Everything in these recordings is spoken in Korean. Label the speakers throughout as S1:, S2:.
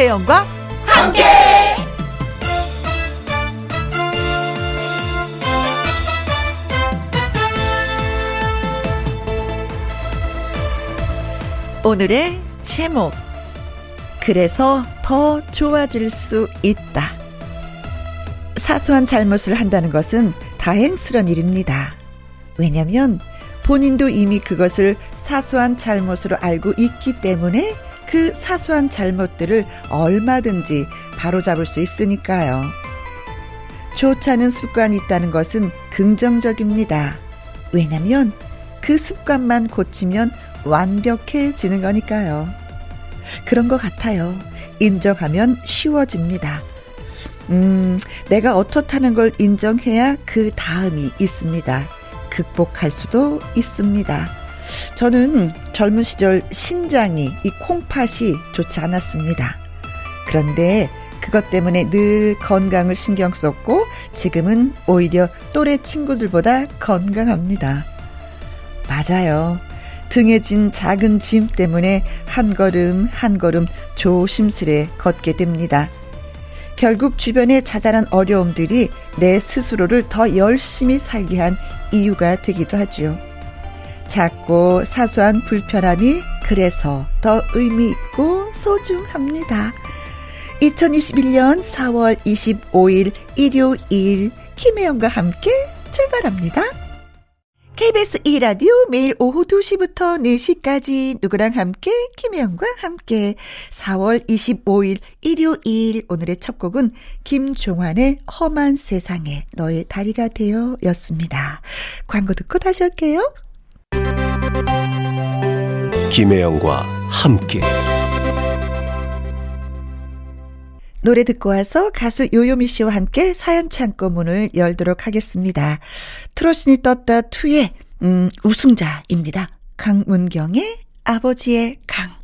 S1: 김혜영과 함께. 오늘의 제목 그래서 더 좋아질 수 있다. 사소한 잘못을 한다는 것은 다행스런 일입니다. 왜냐면 본인도 이미 그것을 사소한 잘못으로 알고 있기 때문에 그 사소한 잘못들을 얼마든지 바로잡을 수 있으니까요. 좋지 않은 습관이 있다는 것은 긍정적입니다. 왜냐면 그 습관만 고치면 완벽해지는 거니까요. 그런 것 같아요. 인정하면 쉬워집니다. 음, 내가 어떻다는 걸 인정해야 그 다음이 있습니다. 극복할 수도 있습니다. 저는 젊은 시절 신장이 이 콩팥이 좋지 않았습니다. 그런데 그것 때문에 늘 건강을 신경 썼고 지금은 오히려 또래 친구들보다 건강합니다. 맞아요. 등에 진 작은 짐 때문에 한 걸음 한 걸음 조심스레 걷게 됩니다. 결국 주변에 자잘한 어려움들이 내 스스로를 더 열심히 살게 한 이유가 되기도 하죠. 작고 사소한 불편함이 그래서 더 의미 있고 소중합니다. 2021년 4월 25일 일요일 김혜영과 함께 출발합니다. KBS 2라디오 매일 오후 2시부터 4시까지 누구랑 함께 김혜영과 함께 4월 25일 일요일 오늘의 첫 곡은 김종환의 험한 세상에 너의 다리가 되어 였습니다. 광고 듣고 다시 올게요.
S2: 김혜영과 함께
S1: 노래 듣고 와서 가수 요요미 씨와 함께 사연 창고 문을 열도록 하겠습니다. 트로신이 떴다 2의 음, 우승자입니다. 강문경의 아버지의 강.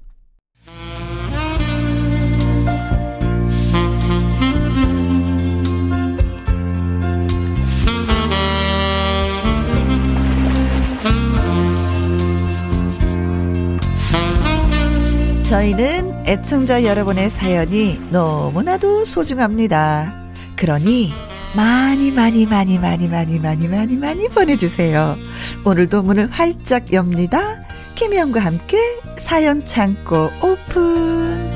S1: 저희는 애청자 여러분의 사연이 너무나도 소중합니다. 그러니 많이 많이 많이 많이 많이 많이 많이 많이 보내주세요. 오늘도 문을 활짝 엽니다. 김혜영과 함께 사연 창고 오픈.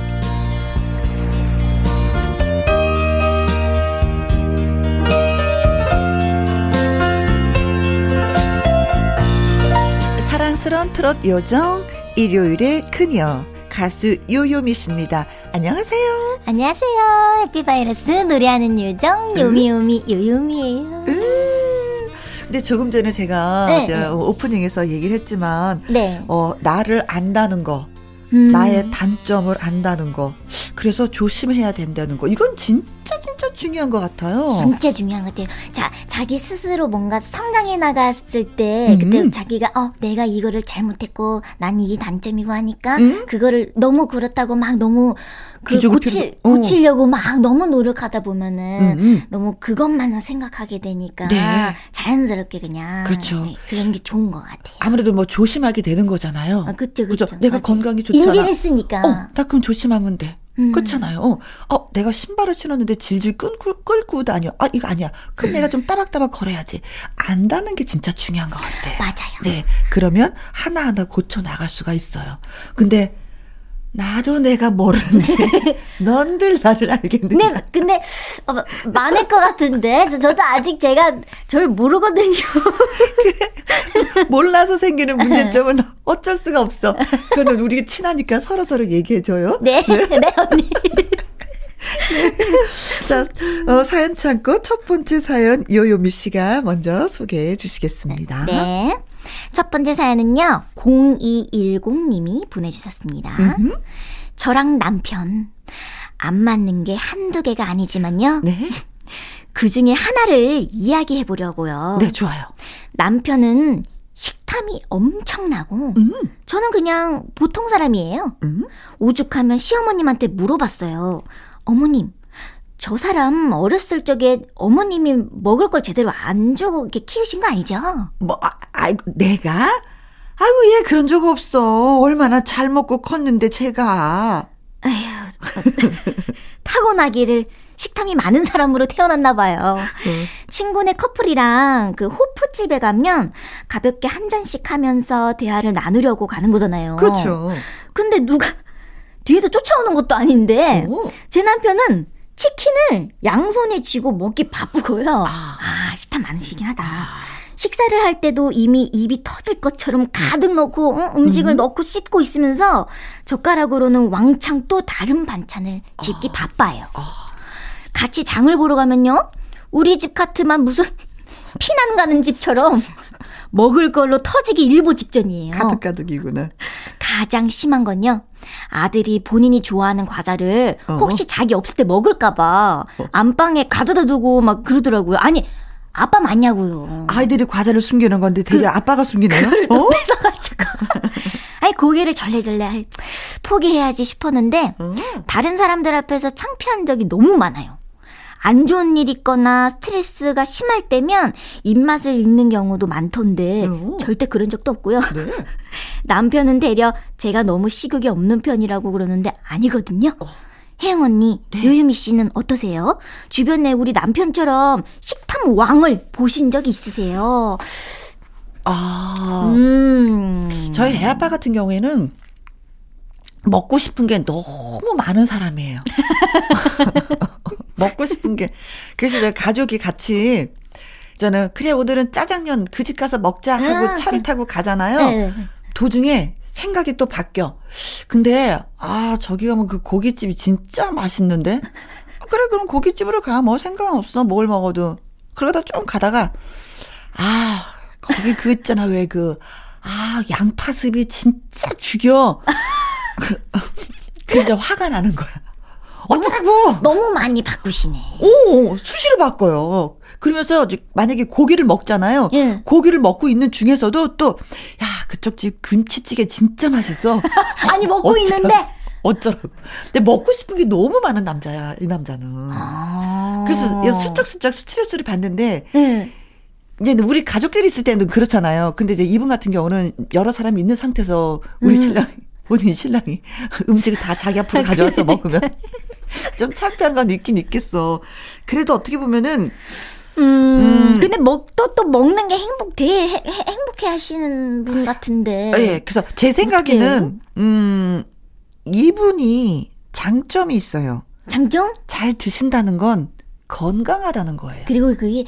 S1: 사랑스런 트롯 요정 일요일의 그녀 가수 요요미 씨입니다. 안녕하세요.
S3: 안녕하세요. 해피바이러스 노래하는 요정 요미요미 요요미예요.
S1: 음. 근데 조금 전에 제가
S3: 네,
S1: 저
S3: 네.
S1: 오프닝에서 얘기를 했지만
S3: 네.
S1: 어 나를 안다는 거
S3: 음.
S1: 나의 단점을 안다는 거 그래서 조심해야 된다는 거 이건 진짜 중요한 것 같아요.
S3: 진짜 중요한 것 같아요. 자, 자기 스스로 뭔가 성장해 나갔을 때, 그때
S1: 음.
S3: 자기가, 어, 내가 이거를 잘못했고, 난 이게 단점이고 하니까,
S1: 음.
S3: 그거를 너무 그렇다고 막 너무, 그, 고칠,
S1: 어.
S3: 고치려고 막 너무 노력하다 보면은,
S1: 음, 음.
S3: 너무 그것만 생각하게 되니까,
S1: 네.
S3: 자연스럽게 그냥,
S1: 그렇죠.
S3: 네, 그런 게 좋은 것 같아요.
S1: 아무래도 뭐 조심하게 되는 거잖아요.
S3: 아, 그쵸,
S1: 그죠?
S3: 그쵸.
S1: 내가
S3: 맞아요.
S1: 건강이 좋잖아.
S3: 인지했으니까.
S1: 어, 나 그럼 조심하면 돼.
S3: 음.
S1: 그렇잖아요. 어, 어, 내가 신발을 신었는데 질질 끌고, 끌고 다녀. 아, 이거 아니야. 그럼 내가 좀 따박따박 걸어야지. 안다는 게 진짜 중요한 것 같아.
S3: 맞아요.
S1: 네. 그러면 하나하나 고쳐 나갈 수가 있어요. 근데, 나도 내가 모르는데, 넌들 나를 알겠는데.
S3: 근데, 근데, 어, 많을 것 같은데. 저, 저도 아직 제가 저를 모르거든요.
S1: 몰라서 생기는 문제점은 어쩔 수가 없어. 그거는 우리가 친하니까 서로 서로 얘기해줘요.
S3: 네, 네, 언니.
S1: 자, 어, 사연 창고 첫 번째 사연 요요미 씨가 먼저 소개해 주시겠습니다.
S3: 네. 첫 번째 사연은요, 0210님이 보내주셨습니다.
S1: 음흠.
S3: 저랑 남편, 안 맞는 게 한두 개가 아니지만요.
S1: 네.
S3: 그 중에 하나를 이야기해 보려고요.
S1: 네, 좋아요.
S3: 남편은 식탐이 엄청나고,
S1: 음,
S3: 저는 그냥 보통 사람이에요.
S1: 음.
S3: 오죽하면 시어머님한테 물어봤어요. 어머님, 저 사람 어렸을 적에 어머님이 먹을 걸 제대로 안 주고 이렇게 키우신 거 아니죠?
S1: 뭐, 아, 아이고, 내가? 아이고, 얘 그런 적 없어. 얼마나 잘 먹고 컸는데, 제가.
S3: 에휴, 타고나기를 식탐이 많은 사람으로 태어났나 봐요.
S1: 네.
S3: 친구네 커플이랑 그 호프집에 가면 가볍게 한 잔씩 하면서 대화를 나누려고 가는 거잖아요.
S1: 그렇죠.
S3: 근데 누가 뒤에서 쫓아오는 것도 아닌데
S1: 오.
S3: 제 남편은 치킨을 양손에 쥐고 먹기 바쁘고요.
S1: 아.
S3: 아, 식탐 많으시긴 하다. 식사를 할 때도 이미 입이 터질 것처럼 가득 넣고 응? 음식을 넣고 씹고 있으면서 젓가락으로는 왕창 또 다른 반찬을 집기 바빠요. 같이 장을 보러 가면요. 우리 집 카트만 무슨 피난 가는 집처럼 먹을 걸로 터지기 일보 직전이에요.
S1: 가득가득이구나.
S3: 가장 심한 건요. 아들이 본인이 좋아하는 과자를
S1: 어.
S3: 혹시 자기 없을 때 먹을까봐 안방에 가져다 두고 막 그러더라고요. 아니, 아빠 맞냐고요.
S1: 아이들이 과자를 숨기는 건데 대려 아빠가 숨기네요.
S3: 그걸 또
S1: 어?
S3: 뺏어가지고. 아니, 고개를 절레절레 포기해야지 싶었는데,
S1: 어.
S3: 다른 사람들 앞에서 창피한 적이 너무 많아요. 안 좋은 일 있거나 스트레스가 심할 때면 입맛을 잃는 경우도 많던데,
S1: 어.
S3: 절대 그런 적도 없고요.
S1: 네.
S3: 남편은 되려 제가 너무 식욕이 없는 편이라고 그러는데 아니거든요. 혜영 언니,
S1: 네.
S3: 요유미 씨는 어떠세요? 주변에 우리 남편처럼 식탐 왕을 보신 적 있으세요?
S1: 아.
S3: 음.
S1: 저희 애 아빠 같은 경우에는 먹고 싶은 게 너무 많은 사람이에요. 먹고 싶은 게. 그래서 저희 가족이 같이 저는 그래 오늘은 짜장면 그 집 가서 먹자 하고
S3: 아.
S1: 차를 타고 가잖아요.
S3: 네.
S1: 도중에 생각이 또 바뀌어. 근데 아 저기 가면 그 고깃집이 진짜 맛있는데. 아, 그래 그럼 고깃집으로 가. 뭐 생각 없어. 뭘 먹어도. 그러다 좀 가다가 아 거기 그 있잖아 왜 그 아 양파즙이 진짜 죽여. 그게 화가 나는 거야. 어쩌라고.
S3: 너무 많이 바꾸시네.
S1: 오, 수시로 바꿔요. 그러면서 만약에 고기를 먹잖아요.
S3: 예.
S1: 고기를 먹고 있는 중에서도 또, 야, 그쪽 집 김치찌개 진짜 맛있어.
S3: 아니, 먹고
S1: 어쩌라고.
S3: 있는데.
S1: 어쩌라고. 근데 먹고 싶은 게 너무 많은 남자야, 이 남자는.
S3: 아.
S1: 그래서 얘 슬쩍슬쩍 스트레스를 받는데,
S3: 네.
S1: 이제 우리 가족끼리 있을 때는 그렇잖아요. 근데 이제 이분 같은 경우는 여러 사람이 있는 상태에서 우리 신랑, 본인 신랑이 음식을 다 자기 앞으로 가져와서 먹으면 좀 창피한 건 있긴 있겠어. 그래도 어떻게 보면은
S3: 음, 근데 먹, 또, 또 먹는 게 행복, 되게 해- 해- 행복해 하시는 분 같은데.
S1: 예, 그래서 제 생각에는 음 이분이 장점이 있어요.
S3: 장점?
S1: 잘 드신다는 건 건강하다는 거예요.
S3: 그리고 그게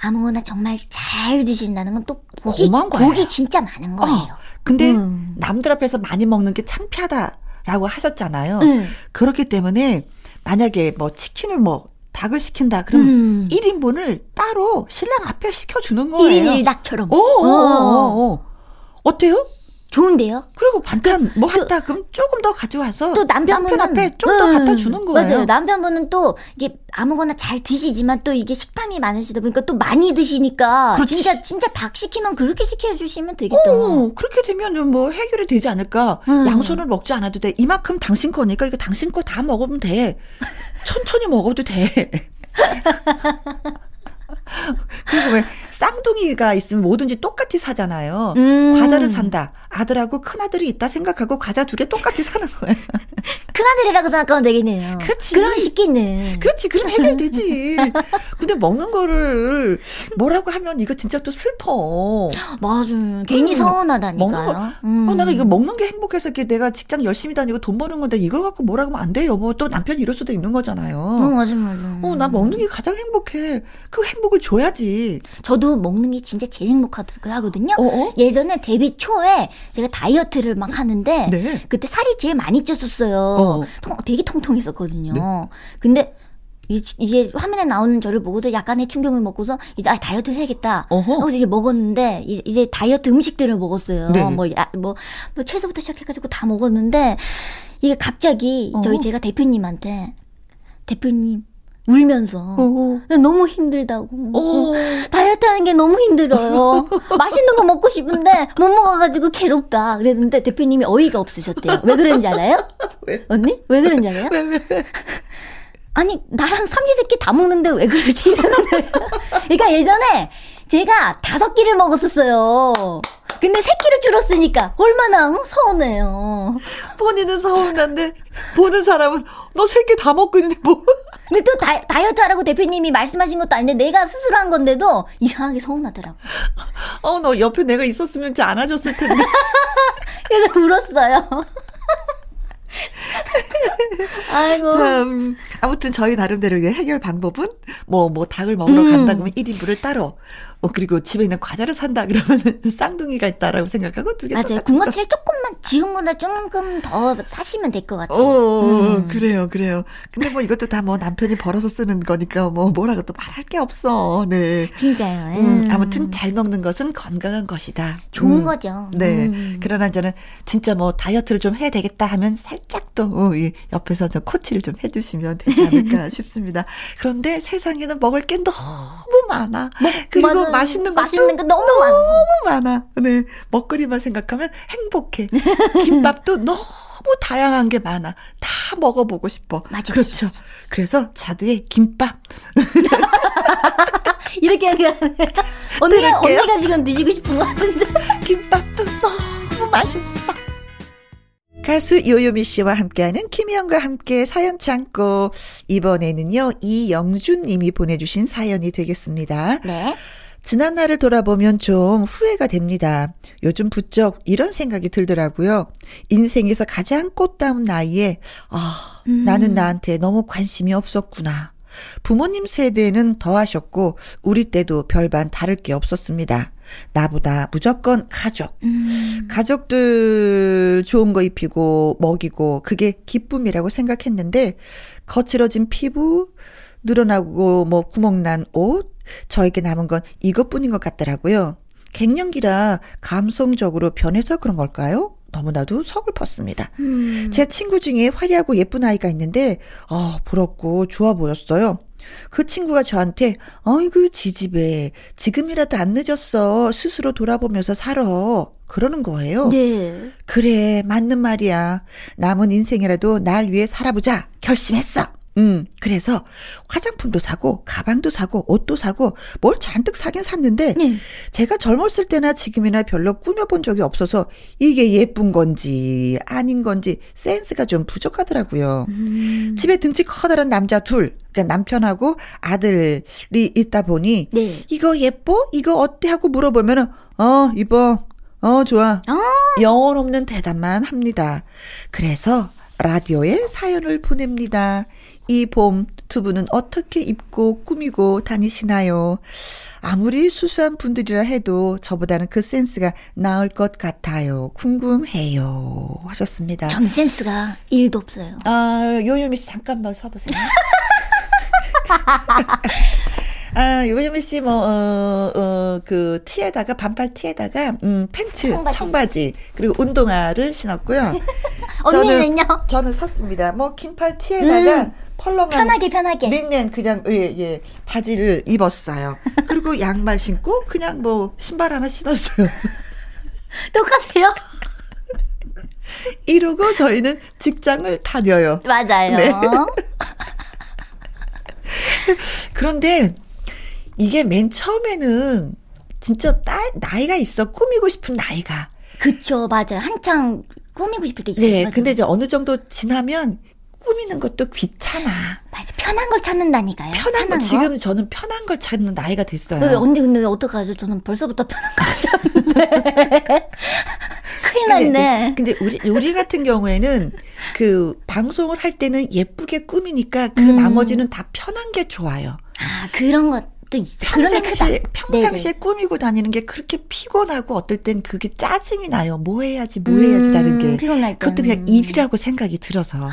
S3: 아무거나 정말 잘 드신다는 건또
S1: 거예요.
S3: 복이 진짜 많은 거예요.
S1: 어, 근데
S3: 음.
S1: 남들 앞에서 많이 먹는 게 창피하다라고 하셨잖아요.
S3: 음.
S1: 그렇기 때문에 만약에 뭐 치킨을 뭐 닭을 시킨다 그러면
S3: 음.
S1: 1인분을 따로 신랑 앞에 시켜주는 거예요.
S3: 1인 1닭처럼.
S1: 오, 오, 오, 오. 어때요?
S3: 좋은데요?
S1: 그리고 반찬 뭐 했다 그럼 조금 더 가져와서
S3: 또 남편분은
S1: 앞에 좀더
S3: 음,
S1: 갖다 주는 거예요.
S3: 맞아요. 남편분은 또 이게 아무거나 잘 드시지만 또 이게 식탐이 많으시다 보니까 또 많이 드시니까
S1: 그렇지.
S3: 진짜 진짜 닭 시키면 그렇게 시켜 주시면 되겠다.
S1: 어, 그렇게 되면 뭐 해결이 되지 않을까?
S3: 음.
S1: 양손을 먹지 않아도 돼. 이만큼 당신 거니까 이거 당신 거 다 먹으면 돼. 천천히 먹어도 돼. 그리고 왜 쌍둥이가 있으면 뭐든지 똑같이 사잖아요.
S3: 음.
S1: 과자를 산다. 아들하고 큰 아들이 있다 생각하고 과자 두 개 똑같이 사는 거야.
S3: 큰아들이라고 생각하면 되겠네요.
S1: 그렇지.
S3: 그럼 쉽겠네.
S1: 그렇지, 그럼 해결되지. 근데 먹는 거를 뭐라고 하면 이거 진짜 또 슬퍼.
S3: 맞아요. 괜히
S1: 음,
S3: 서운하다니까요.
S1: 먹는 거-
S3: 음.
S1: 어, 내가 이거 먹는 게 행복해서 이렇게 내가 직장 열심히 다니고 돈 버는 건데 이걸 갖고 뭐라고 하면 안 돼요. 뭐 또 남편이 이럴 수도 있는 거잖아요.
S3: 어, 맞아, 맞아.
S1: 어, 나 먹는 게 가장 행복해. 그 행복을 줘야지.
S3: 저도 먹는 게 진짜 제일 행복하거든요.
S1: 어, 어?
S3: 예전에 데뷔 초에 제가 다이어트를 막 하는데
S1: 네.
S3: 그때 살이 제일 많이 쪘었어요.
S1: 어.
S3: 통- 되게 통통했었거든요.
S1: 네.
S3: 근데 이- 이제 화면에 나오는 저를 보고도 약간의 충격을 먹고서 이제 아 다이어트를 해야겠다.
S1: 어허.
S3: 하고 이제 먹었는데 이- 이제 다이어트 음식들을 먹었어요.
S1: 네.
S3: 뭐, 야, 뭐, 뭐 채소부터 시작해가지고 다 먹었는데 이게 갑자기 저희
S1: 어허.
S3: 제가 대표님한테 대표님 울면서
S1: 어.
S3: 너무 힘들다고.
S1: 어.
S3: 다이어트 하는 게 너무 힘들어요. 맛있는 거 먹고 싶은데 못 먹어가지고 괴롭다. 그랬는데 대표님이 어이가 없으셨대요. 왜 그런지 알아요?
S1: 왜?
S3: 언니? 왜 그런지 알아요?
S1: 왜, 왜, 왜?
S3: 아니, 나랑 삼시세끼 다 먹는데 왜 그러지? 그러니까 예전에 제가 다섯 끼를 먹었었어요. 근데 새끼를 줄었으니까 얼마나 응? 서운해요.
S1: 본인은 서운한데 보는 사람은 너 새끼 다 먹고 있는데 뭐?
S3: 근데 또 다, 다이어트 하라고 대표님이 말씀하신 것도 아닌데 내가 스스로 한 건데도 이상하게 서운하더라고.
S1: 어, 너 옆에 내가 있었으면 진짜 안아줬을 텐데.
S3: 그래서 울었어요. 아이고.
S1: 참, 아무튼 저희 나름대로 해결 방법은 뭐, 뭐, 닭을 먹으러
S3: 음.
S1: 간다 그러면 1인분을 따로. 어, 그리고 집에 있는 과자를 산다 그러면 쌍둥이가 있다라고 생각하고 두개
S3: 맞아요. 군것질 조금만 지금보다 조금 더 사시면 될 것 같아요.
S1: 어,
S3: 음.
S1: 그래요, 그래요. 근데 뭐 이것도 다 뭐 남편이 벌어서 쓰는 거니까 뭐 뭐라고 또 말할 게 없어. 네.
S3: 그러니까요.
S1: 음,
S3: 음.
S1: 아무튼 잘 먹는 것은 건강한 것이다.
S3: 좋은
S1: 음.
S3: 거죠.
S1: 네.
S3: 음.
S1: 그러나 저는 진짜 뭐 다이어트를 좀 해야 되겠다 하면 살짝 또 어, 이 옆에서 좀 코치를 좀 해주시면 되지 않을까 싶습니다. 그런데 세상에는 먹을 게 너무 많아. 그리고
S3: 맞아요.
S1: 맛있는 것도
S3: 맛있는 거 너무 많아.
S1: 너무 많아. 네. 먹거리만 생각하면 행복해. 김밥도 너무 다양한 게 많아. 다 먹어보고 싶어.
S3: 맞아,
S1: 그렇죠.
S3: 맞아, 맞아.
S1: 그래서 자두의 김밥.
S3: 이렇게 언니가
S1: 들을게요.
S3: 언니가 지금 드시고 싶은 것 같은데.
S1: 김밥도 너무 맛있어. 가수 요요미 씨와 함께하는 김희영과 함께 사연 창고 이번에는요 이영준 님이 보내주신 사연이 되겠습니다.
S3: 네.
S1: 지난 날을 돌아보면 좀 후회가 됩니다. 요즘 부쩍 이런 생각이 들더라고요. 인생에서 가장 꽃다운 나이에 아
S3: 음.
S1: 나는 나한테 너무 관심이 없었구나. 부모님 세대는 더 하셨고 우리 때도 별반 다를 게 없었습니다. 나보다 무조건 가족.
S3: 음.
S1: 가족들 좋은 거 입히고 먹이고 그게 기쁨이라고 생각했는데 거칠어진 피부 늘어나고 뭐 구멍난 옷 저에게 남은 건 이것뿐인 것 같더라고요. 갱년기라 감성적으로 변해서 그런 걸까요? 너무나도 서글펐습니다.
S3: 음.
S1: 제 친구 중에 화려하고 예쁜 아이가 있는데, 아, 부럽고 좋아 보였어요. 그 친구가 저한테, 어이구, 지집애. 지금이라도 안 늦었어. 스스로 돌아보면서 살아. 그러는 거예요.
S3: 네.
S1: 그래, 맞는 말이야. 남은 인생이라도 날 위해 살아보자. 결심했어. 음, 그래서 화장품도 사고, 가방도 사고, 옷도 사고, 뭘 잔뜩 사긴 샀는데,
S3: 네.
S1: 제가 젊었을 때나 지금이나 별로 꾸며본 적이 없어서 이게 예쁜 건지 아닌 건지 센스가 좀 부족하더라고요.
S3: 음.
S1: 집에 등치 커다란 남자 둘, 그러니까 남편하고 아들이 있다 보니
S3: 네.
S1: 이거 예뻐? 이거 어때? 하고 물어보면은 어, 이뻐. 어, 좋아.
S3: 아.
S1: 영혼 없는 대답만 합니다. 그래서 라디오에 사연을 보냅니다. 이 봄 두 분은 어떻게 입고 꾸미고 다니시나요? 아무리 수수한 분들이라 해도 저보다는 그 센스가 나을 것 같아요. 궁금해요. 하셨습니다.
S3: 전 센스가 1도 없어요.
S1: 아, 요요미 씨 잠깐만 서보세요. 아, 요요미 씨 뭐, 어, 어, 그 티에다가, 반팔 티에다가, 음, 팬츠,
S3: 청바지.
S1: 청바지, 그리고 운동화를 신었고요.
S3: 언니는요?
S1: 저는 샀습니다. 뭐, 긴팔 티에다가
S3: 음.
S1: 펄렁한.
S3: 편하게 편하게.
S1: 린넨 그냥, 예, 예, 바지를 입었어요. 그리고 양말 신고, 그냥 뭐, 신발 하나 신었어요.
S3: 똑같아요?
S1: 이러고 저희는 직장을 다녀요.
S3: 맞아요.
S1: 네. 그런데 이게 맨 처음에는 진짜 따, 나이가 있어 꾸미고 싶은 나이가.
S3: 그쵸, 맞아요. 한창 꾸미고 싶을 때 있어요.
S1: 네.
S3: 맞아요.
S1: 근데 이제 어느 정도 지나면 꾸미는 것도 귀찮아.
S3: 맞아. 편한 걸 찾는다니까요.
S1: 편한 거
S3: 거.
S1: 지금 저는 편한 걸 찾는 나이가 됐어요.
S3: 네, 언니 근데 어떡하죠? 저는 벌써부터 편한 거 찾는데. 큰일
S1: 근데,
S3: 났네.
S1: 근데 우리 우리 같은 경우에는 그 방송을 할 때는 예쁘게 꾸미니까 그
S3: 음.
S1: 나머지는 다 편한 게 좋아요.
S3: 아, 그런 것 도 있어. 그런 게 크다.
S1: 평상시에
S3: 네네.
S1: 꾸미고 다니는 게 그렇게 피곤하고 어떨 땐 그게 짜증이 나요. 뭐 해야지 뭐 해야지 다른 게.
S3: 음, 피곤할 때.
S1: 그것도 그냥 일이라고 생각이 들어서.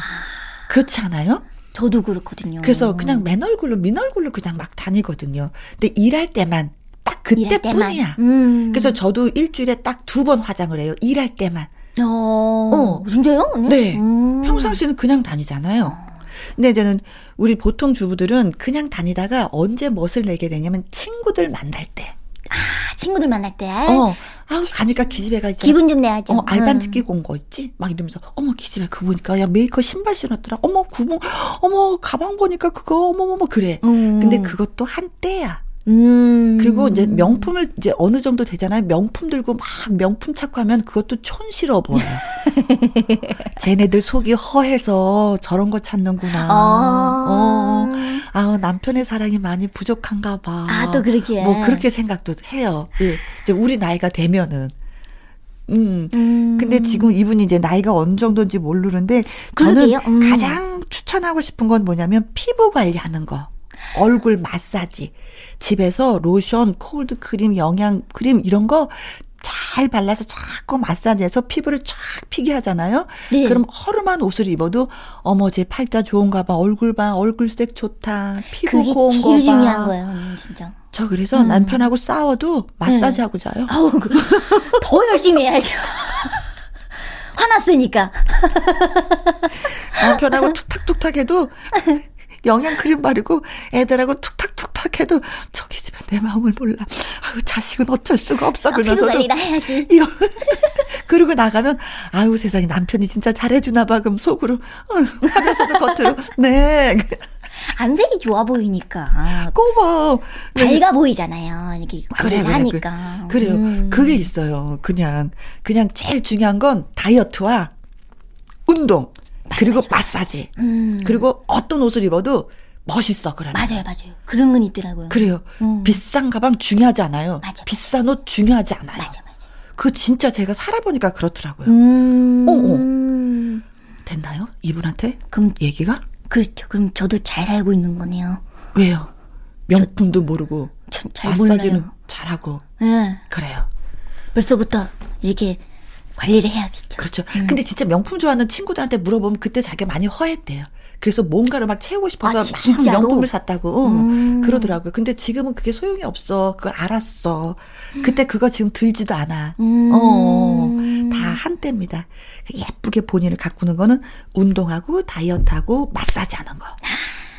S1: 그렇지 않아요?
S3: 저도 그렇거든요.
S1: 그래서 그냥 맨 얼굴로 민 얼굴로 그냥 막 다니거든요. 근데 일할 때만 딱. 그때뿐이야.
S3: 음.
S1: 그래서 저도 일주일에 딱 두 번 화장을 해요. 일할 때만.
S3: 어,
S1: 어.
S3: 진짜요?
S1: 네.
S3: 음.
S1: 평상시에는 그냥 다니잖아요. 근데 이제는 우리 보통 주부들은 그냥 다니다가 언제 멋을 내게 되냐면 친구들 만날 때.
S3: 아, 친구들 만날 때.
S1: 어, 아 가니까 기집애가 있잖아.
S3: 기분 좀 내야죠.
S1: 어, 알반
S3: 음.
S1: 찍기고 온거 있지? 막 이러면서, 어머, 기집애 그거 보니까, 야, 메이커 신발 신었더라. 어머, 구멍, 어머, 가방 보니까 그거, 어머머머, 그래.
S3: 음.
S1: 근데 그것도 한때야.
S3: 음.
S1: 그리고 이제 명품을 이제 어느 정도 되잖아요. 명품 들고 막 명품 찾고 하면 그것도 촌스러워 보여요. 쟤네들 속이 허해서 저런 거 찾는구나.
S3: 어.
S1: 어. 아, 남편의 사랑이 많이 부족한가 봐.
S3: 아, 또 그렇게.
S1: 뭐 그렇게 생각도 해요. 예. 이제 우리 나이가 되면은. 음.
S3: 음.
S1: 근데 지금 이분이 이제 나이가 어느 정도인지 모르는데 저는.
S3: 음.
S1: 가장 추천하고 싶은 건 뭐냐면 피부 관리하는 거. 얼굴 마사지. 집에서 로션, 콜드 크림, 영양 크림 이런 거 잘 발라서 자꾸 마사지해서 피부를 쫙 피게 하잖아요.
S3: 네.
S1: 그럼 허름한 옷을 입어도 어머 제 팔자 좋은가 봐. 얼굴 봐. 얼굴색 좋다. 피부 고운 거 봐.
S3: 제일 중요한 거예요, 진짜.
S1: 저 그래서
S3: 음.
S1: 남편하고 싸워도 마사지 하고 자요.
S3: 아우, 그, 더 열심히 해야죠. 화났으니까.
S1: 남편하고 툭탁툭탁 해도 영양 크림 바르고 애들하고 툭탁툭 탁 해도 저기 집에 내 마음을 몰라. 아유 자식은 어쩔 수가 없어
S3: 피부
S1: 그러면서도
S3: 관리나 해야지.
S1: 이거 그러고 나가면 아유 세상에 남편이 진짜 잘해주나 봐 그럼 속으로 어, 하면서도 겉으로 네
S3: 안색이 좋아 보이니까.
S1: 고마워. 네.
S3: 밝아 보이잖아요. 이렇게
S1: 그래, 그래,
S3: 하니까.
S1: 그래 요.
S3: 음.
S1: 그게 있어요. 그냥 그냥 제일 중요한 건 다이어트와 운동 그리고
S3: 맞아.
S1: 마사지
S3: 음.
S1: 그리고 어떤 옷을 입어도 멋있어 그러면.
S3: 맞아요, 맞아요. 그런 건 있더라고요.
S1: 그래요.
S3: 음.
S1: 비싼 가방 중요하지 않아요.
S3: 맞아.
S1: 비싼 옷 중요하지 않아요.
S3: 맞아, 맞아.
S1: 그 진짜 제가 살아보니까 그렇더라고요.
S3: 음.
S1: 어, 어. 됐나요? 이분한테
S3: 그럼,
S1: 얘기가
S3: 그렇죠. 그럼 저도 잘 살고 있는 거네요.
S1: 왜요? 명품도 모르고
S3: 전잘
S1: 마사지는
S3: 몰라요.
S1: 잘하고
S3: 예.
S1: 그래요.
S3: 벌써부터 이렇게 관리를 해야겠죠.
S1: 그렇죠. 근데 진짜 명품 좋아하는 친구들한테 물어보면 그때 자기가 많이 허했대요. 그래서 뭔가를 막 채우고 싶어서
S3: 아, 지-
S1: 막? 명품을 샀다고 응.
S3: 음.
S1: 그러더라고요. 근데 지금은 그게 소용이 없어. 그걸 알았어. 그때 그거 지금 들지도 않아.
S3: 음.
S1: 어, 다 한때입니다. 예쁘게 본인을 가꾸는 거는 운동하고 다이어트하고 마사지 하는 거.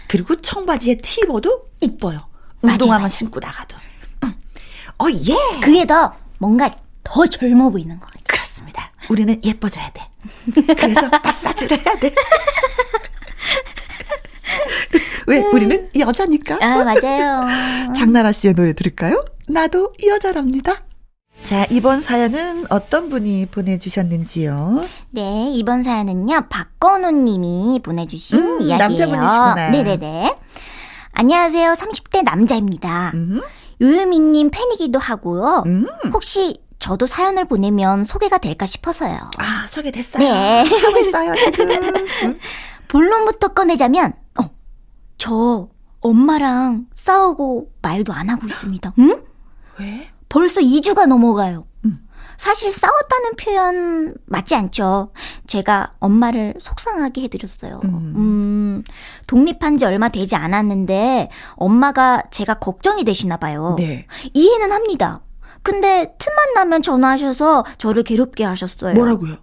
S1: 그리고 청바지에 티 입어도 이뻐요. 운동화만. 신고 나가도. 응. 어, 예.
S3: 그게 더 뭔가 더 젊어 보이는 거 같아요.
S1: 그렇습니다. 우리는 예뻐져야 돼. 그래서 마사지를 해야 돼. 왜? 우리는 여자니까.
S3: 아, 맞아요.
S1: 장나라 씨의 노래 들을까요? 나도 여자랍니다. 자, 이번 사연은 어떤 분이 보내주셨는지요?
S3: 네, 이번 사연은요, 박건우 님이 보내주신
S1: 음,
S3: 이야기예요.
S1: 남자분이시구나.
S3: 네네네. 안녕하세요. 30대 남자입니다.
S1: 음,
S3: 요유미님 팬이기도 하고요.
S1: 음.
S3: 혹시 저도 사연을 보내면 소개가 될까 싶어서요.
S1: 아, 소개됐어요.
S3: 네.
S1: 하고 있어요, 지금. 음.
S3: 본론부터 꺼내자면, 어, 저 엄마랑 싸우고 말도 안 하고 있습니다. 응?
S1: 왜?
S3: 벌써 2주가 넘어가요.
S1: 음.
S3: 사실 싸웠다는 표현 맞지 않죠. 제가 엄마를 속상하게 해드렸어요.
S1: 음.
S3: 음, 독립한 지 얼마 되지 않았는데 엄마가 제가 걱정이 되시나 봐요.
S1: 네.
S3: 이해는 합니다. 근데 틈만 나면 전화하셔서 저를 괴롭게 하셨어요.
S1: 뭐라고요?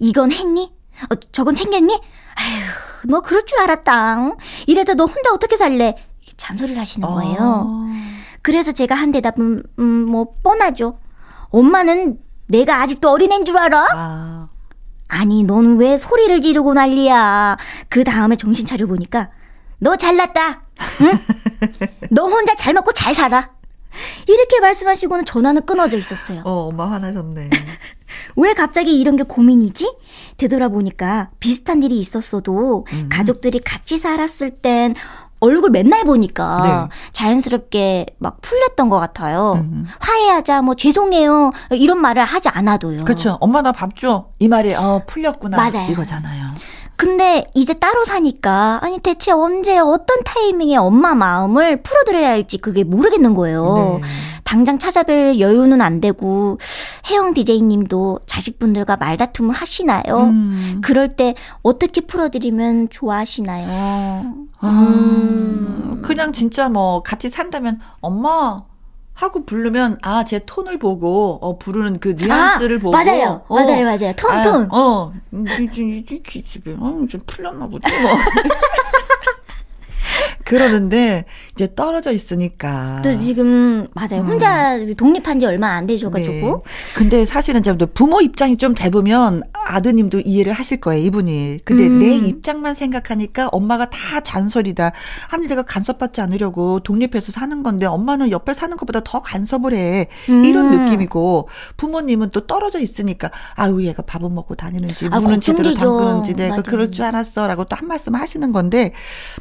S3: 이건 했니? 어, 저건 챙겼니? 아휴, 너 그럴 줄 알았다. 이래서 너 혼자 어떻게 살래? 잔소리를 하시는 거예요.
S1: 어.
S3: 그래서 제가 한 대답은 음, 뭐 뻔하죠. 엄마는 내가 아직도 어린애인 줄 알아?
S1: 아,
S3: 아니, 넌 왜 소리를 지르고 난리야? 그 다음에 정신 차려 보니까 너 잘났다. 응? 너 혼자 잘 먹고 잘 살아. 이렇게 말씀하시고는 전화는 끊어져 있었어요.
S1: 어, 엄마 화나셨네.
S3: 왜 갑자기 이런 게 고민이지? 되돌아보니까 비슷한 일이 있었어도
S1: 음.
S3: 가족들이 같이 살았을 땐 얼굴 맨날 보니까
S1: 네.
S3: 자연스럽게 막 풀렸던 것 같아요.
S1: 음.
S3: 화해하자, 뭐 죄송해요 이런 말을 하지 않아도요.
S1: 그렇죠. 엄마 나 밥 줘. 이 말이 어, 풀렸구나.
S3: 맞아요.
S1: 이거잖아요.
S3: 근데 이제 따로 사니까 아니 대체 언제 어떤 타이밍에 엄마 마음을 풀어드려야 할지 그게 모르겠는 거예요.
S1: 네.
S3: 당장 찾아뵐 여유는 안 되고 혜영 디제이님도 자식분들과 말다툼을 하시나요?
S1: 음.
S3: 그럴 때 어떻게 풀어드리면 좋아하시나요?
S1: 음, 그냥 진짜 뭐 같이 산다면 엄마 하고 부르면 아 제 톤을 보고 어 부르는 그 뉘앙스를
S3: 아,
S1: 보고.
S3: 맞아요,
S1: 어,
S3: 맞아요, 맞아요. 톤,
S1: 아,
S3: 톤.
S1: 어. 이제 이제 기집애 어좀 풀렸나 보지 뭐 그러는데 이제 떨어져 있으니까
S3: 또 지금 맞아요.
S1: 음.
S3: 혼자 독립한 지 얼마 안 되셔가지고
S1: 네. 근데 사실은 이제 부모 입장이 좀 돼보면 아드님도 이해를 하실 거예요, 이분이. 근데
S3: 음.
S1: 내 입장만 생각하니까 엄마가 다 잔소리다. 아니, 내가 간섭받지 않으려고 독립해서 사는 건데 엄마는 옆에 사는 것보다 더 간섭을 해. 이런
S3: 음.
S1: 느낌이고 부모님은 또 떨어져 있으니까 아유, 얘가 밥은 먹고 다니는지
S3: 아,
S1: 문은 제대로
S3: 걱정되죠.
S1: 담그는지 내가
S3: 맞아요.
S1: 그럴 줄 알았어. 라고 또 한 말씀 하시는 건데,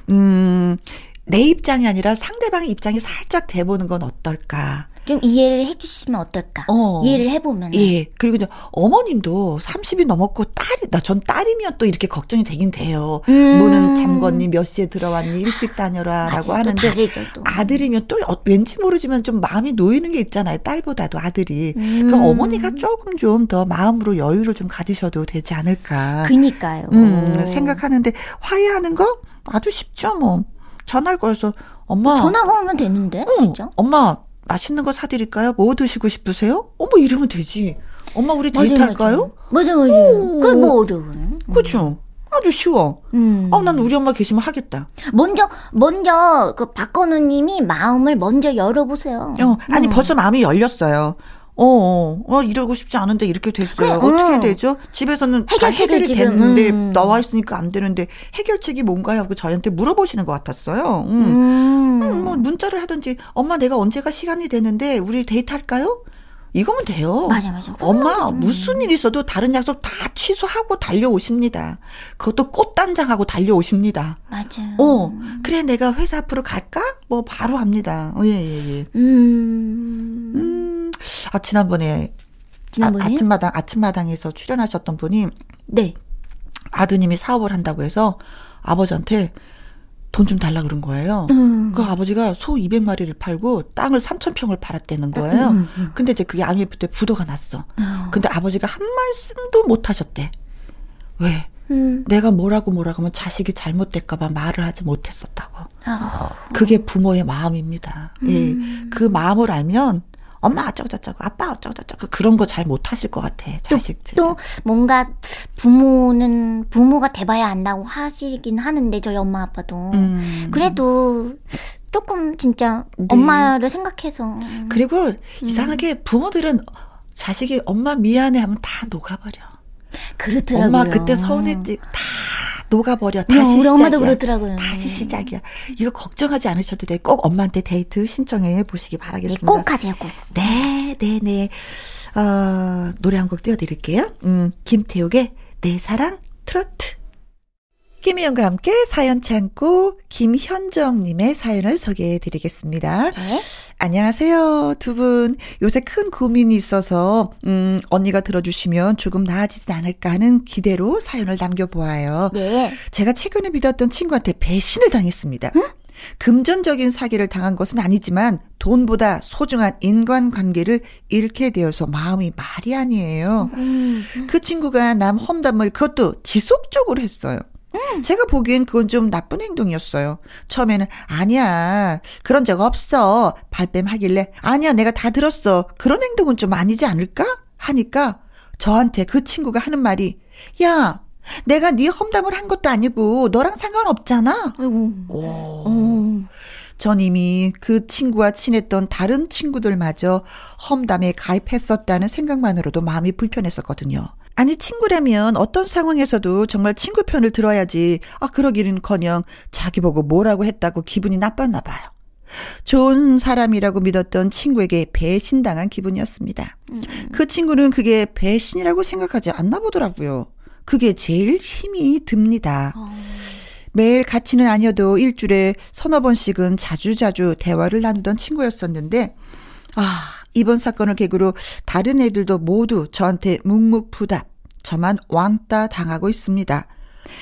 S1: 음, 내 입장이 아니라 상대방의 입장이 살짝 돼보는 건 어떨까.
S3: 좀 이해를 해주시면 어떨까?
S1: 어.
S3: 이해를 해보면.
S1: 예. 그리고 이제 어머님도 30이 넘었고 딸이, 나 전 딸이면 또 이렇게 걱정이 되긴 돼요.
S3: 음.
S1: 문은 잠궜니, 몇 시에 들어왔니, 일찍 다녀라, 라고
S3: 맞아요. 또
S1: 하는데.
S3: 다르죠, 또.
S1: 아들이면 또 어- 왠지 모르지만 좀 마음이 놓이는 게 있잖아요. 딸보다도 아들이.
S3: 음.
S1: 그러니까 어머니가 조금 좀 더 마음으로 여유를 좀 가지셔도 되지 않을까.
S3: 그니까요.
S1: 음, 생각하는데 화해하는 거 아주 쉽죠, 뭐. 전화를 걸어서 엄마.
S3: 전화가 오면 되는데,
S1: 어,
S3: 진짜.
S1: 엄마 맛있는 거 사드릴까요? 뭐 드시고 싶으세요? 어머 이러면 되지. 엄마 우리 데이트
S3: 맞아요,
S1: 할까요?
S3: 맞아, 맞아.
S1: 오.
S3: 그게 뭐 어려워요.
S1: 그죠? 아주 쉬워.
S3: 음.
S1: 어, 난 우리 엄마 계시면 하겠다.
S3: 먼저, 먼저, 그, 박건우님이 마음을 먼저 열어보세요.
S1: 어, 아니
S3: 음.
S1: 벌써 마음이 열렸어요. 어, 어, 어, 이러고 싶지 않은데 이렇게 됐어요.
S3: 그래,
S1: 어떻게
S3: 음.
S1: 되죠? 집에서는 다
S3: 지금,
S1: 됐는데
S3: 음.
S1: 나와 있으니까 안 되는데 해결책이 뭔가요? 하고 저희한테 물어보시는 것 같았어요. 음.
S3: 음.
S1: 음, 뭐 문자를 하든지 엄마 내가 언제가 시간이 되는데 우리 데이트 할까요? 이거면 돼요.
S3: 맞아, 맞아.
S1: 엄마
S3: 음.
S1: 무슨 일 있어도 다른 약속 다 취소하고 달려오십니다. 그것도 꽃단장하고 달려오십니다.
S3: 맞아요.
S1: 어 그래 내가 회사 앞으로 갈까? 뭐 바로 합니다. 어, 예 예 예.
S3: 음.
S1: 음, 아 지난번에
S3: 지난번에?
S1: 아, 아침마당 아침마당에서 출연하셨던 분이
S3: 네.
S1: 아드님이 사업을 한다고 해서 아버지한테 돈 좀 달라 그런 거예요.
S3: 음.
S1: 그 아버지가 소 200마리를 팔고 땅을 3,000평을 팔았다는 거예요.
S3: 음, 음.
S1: 근데 이제 그게 IMF 때 부도가 났어.
S3: 어.
S1: 근데 아버지가 한 말씀도 못 하셨대. 왜?
S3: 음.
S1: 내가 뭐라고 뭐라고 하면 자식이 잘못될까봐 말을 하지 못했었다고.
S3: 아,
S1: 그게 부모의 마음입니다. 예.
S3: 음.
S1: 그 마음을 알면 엄마 어쩌고저쩌고 아빠 어쩌고저쩌고 그런 거 잘 못하실 것 같아. 자식들.
S3: 또 뭔가 부모는 부모가 돼봐야 안다고 하시긴 하는데 저희 엄마 아빠도
S1: 음.
S3: 그래도 조금 진짜
S1: 네.
S3: 엄마를 생각해서
S1: 그리고 이상하게 부모들은 자식이 엄마 미안해 하면 다 녹아버려.
S3: 그렇더라고요.
S1: 엄마 그때 서운했지. 다 녹아버려.
S3: 네,
S1: 다시
S3: 우리
S1: 시작이야.
S3: 엄마도 그렇더라고요.
S1: 다시 시작이야. 이거 걱정하지 않으셔도 돼. 꼭 엄마한테 데이트 신청해 보시기
S3: 네,
S1: 바라겠습니다.
S3: 꼭 하세요, 꼭.
S1: 네, 네, 네. 어, 노래 한 곡 띄워드릴게요. 음, 김태욱의 내 사랑 트로트. 김희영과 함께 사연 창고 김현정님의 사연을 소개해 드리겠습니다.
S3: 네.
S1: 안녕하세요. 두 분. 요새 큰 고민이 있어서, 음, 언니가 들어주시면 조금 나아지지 않을까 하는 기대로 사연을 남겨보아요.
S3: 네.
S1: 제가 최근에 믿었던 친구한테 배신을 당했습니다. 금전적인 사기를 당한 것은 아니지만 돈보다 소중한 인간관계를 잃게 되어서 마음이 말이 아니에요.
S3: 음.
S1: 그 친구가 남 험담을 그것도 지속적으로 했어요. 제가 보기엔 그건 좀 나쁜 행동이었어요. 처음에는 아니야 그런 적 없어 발뺌 하길래 아니야 내가 다 들었어 그런 행동은 좀 아니지 않을까 하니까 저한테 그 친구가 하는 말이 야 내가 네 험담을 한 것도 아니고 너랑 상관없잖아.
S3: 아이고.
S1: 오.
S3: 어.
S1: 전 이미 그 친구와 친했던 다른 친구들마저 험담에 가입했었다는 생각만으로도 마음이 불편했었거든요. 아니, 친구라면 어떤 상황에서도 정말 친구 편을 들어야지, 아, 그러기는커녕 자기 보고 뭐라고 했다고 기분이 나빴나 봐요. 좋은 사람이라고 믿었던 친구에게 배신당한 기분이었습니다. 그 친구는 그게 배신이라고 생각하지 않나 보더라고요. 그게 제일 힘이 듭니다. 매일 같이는 아니어도 일주일에 서너 번씩은 자주자주 대화를 나누던 친구였었는데, 아, 이번 사건을 계기로 다른 애들도 모두 저한테 묵묵부답, 저만 왕따 당하고 있습니다.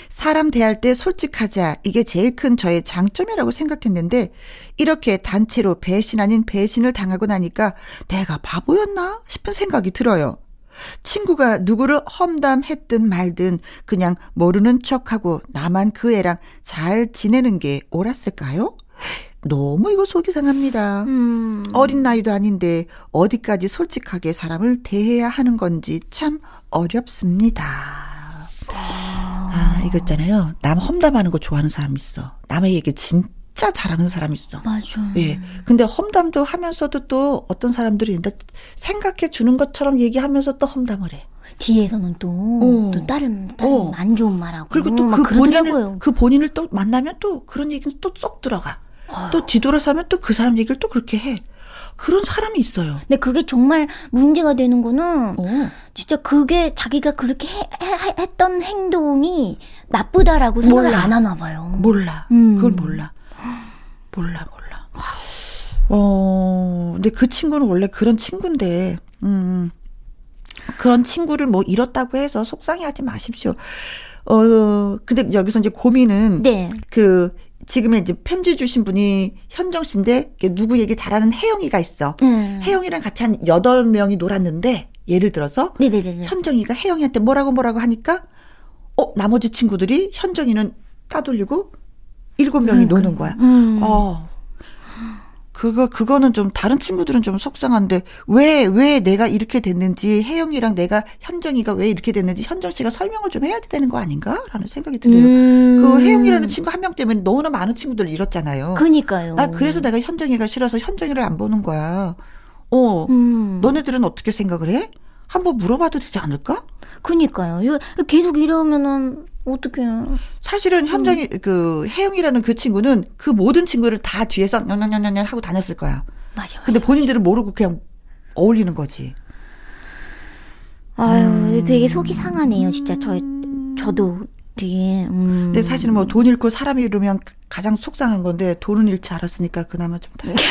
S1: 사람 대할 때 솔직하자, 이게 제일 큰 저의 장점이라고 생각했는데, 이렇게 단체로 배신 아닌 배신을 당하고 나니까 내가 바보였나 싶은 생각이 들어요. 친구가 누구를 험담했든 말든 그냥 모르는 척하고 나만 그 애랑 잘 지내는 게 옳았을까요? 너무 이거 속이 상합니다.
S3: 음.
S1: 어린 나이도 아닌데 어디까지 솔직하게 사람을 대해야 하는 건지 참 어렵습니다. 아, 이거 있잖아요. 남 험담하는 거 좋아하는 사람 있어. 남의 얘기 진짜 진짜 잘하는 사람이 있어.
S3: 맞아.
S1: 예. 근데 험담도 하면서도 또 어떤 사람들이 생각해 주는 것처럼 얘기하면서 또 험담을 해.
S3: 뒤에서는 또, 어. 또 다른, 다른 어. 안 좋은 말하고.
S1: 그리고 또 그 본인을, 그 본인을 또 만나면 또 그런 얘기는 또 쏙 들어가. 또 뒤돌아서면 또 그 사람 얘기를 또 그렇게 해. 그런 사람이 있어요.
S3: 근데 그게 정말 문제가 되는 거는 어. 진짜 그게 자기가 그렇게 해, 해, 했던 행동이 나쁘다라고 생각을 몰라. 안 하나 봐요.
S1: 몰라. 음. 그걸 몰라. 몰라, 몰라. 어, 근데 그 친구는 원래 그런 친구인데, 음, 그런 친구를 뭐 잃었다고 해서 속상해 하지 마십시오. 어, 근데 여기서 이제 고민은, 네. 그, 지금의 이제 편지 주신 분이 현정 씨인데 누구 얘기 잘하는 혜영이가 있어. 음. 혜영이랑 같이 한 여덟 명이 놀았는데 예를 들어서 네네네. 현정이가 혜영이한테 뭐라고 뭐라고 하니까 어 나머지 친구들이 현정이는 따돌리고 일곱 명이 그러니까. 노는 거야. 음. 어 그거 그거는 좀 다른 친구들은 좀 속상한데 왜왜 내가 이렇게 됐는지 혜영이랑 내가 현정이가 왜 이렇게 됐는지 현정 씨가 설명을 좀 해야 되는 거 아닌가라는 생각이 들어요. 음. 그 혜영이라는 친구 한 명 때문에 너무나 많은 친구들을 잃었잖아요.
S3: 그니까요.
S1: 나 그래서 내가 현정이가 싫어서 현정이를 안 보는 거야. 어, 음. 너네들은 어떻게 생각을 해? 한번 물어봐도 되지 않을까?
S3: 그니까요. 계속 이러면은 어떻게
S1: 사실은 현정이 음. 그 혜영이라는 그 친구는 그 모든 친구를 다 뒤에서 냥냥냥냥 하고 다녔을 거야.
S3: 맞아.
S1: 근데 본인들은 모르고 그냥 어울리는 거지.
S3: 아유, 음. 되게 속이 상하네요. 진짜 저 저도 되게. 음.
S1: 근데 사실은 뭐 돈 잃고 사람 잃으면 가장 속상한 건데 돈은 잃지 않았으니까 그나마 좀 다행.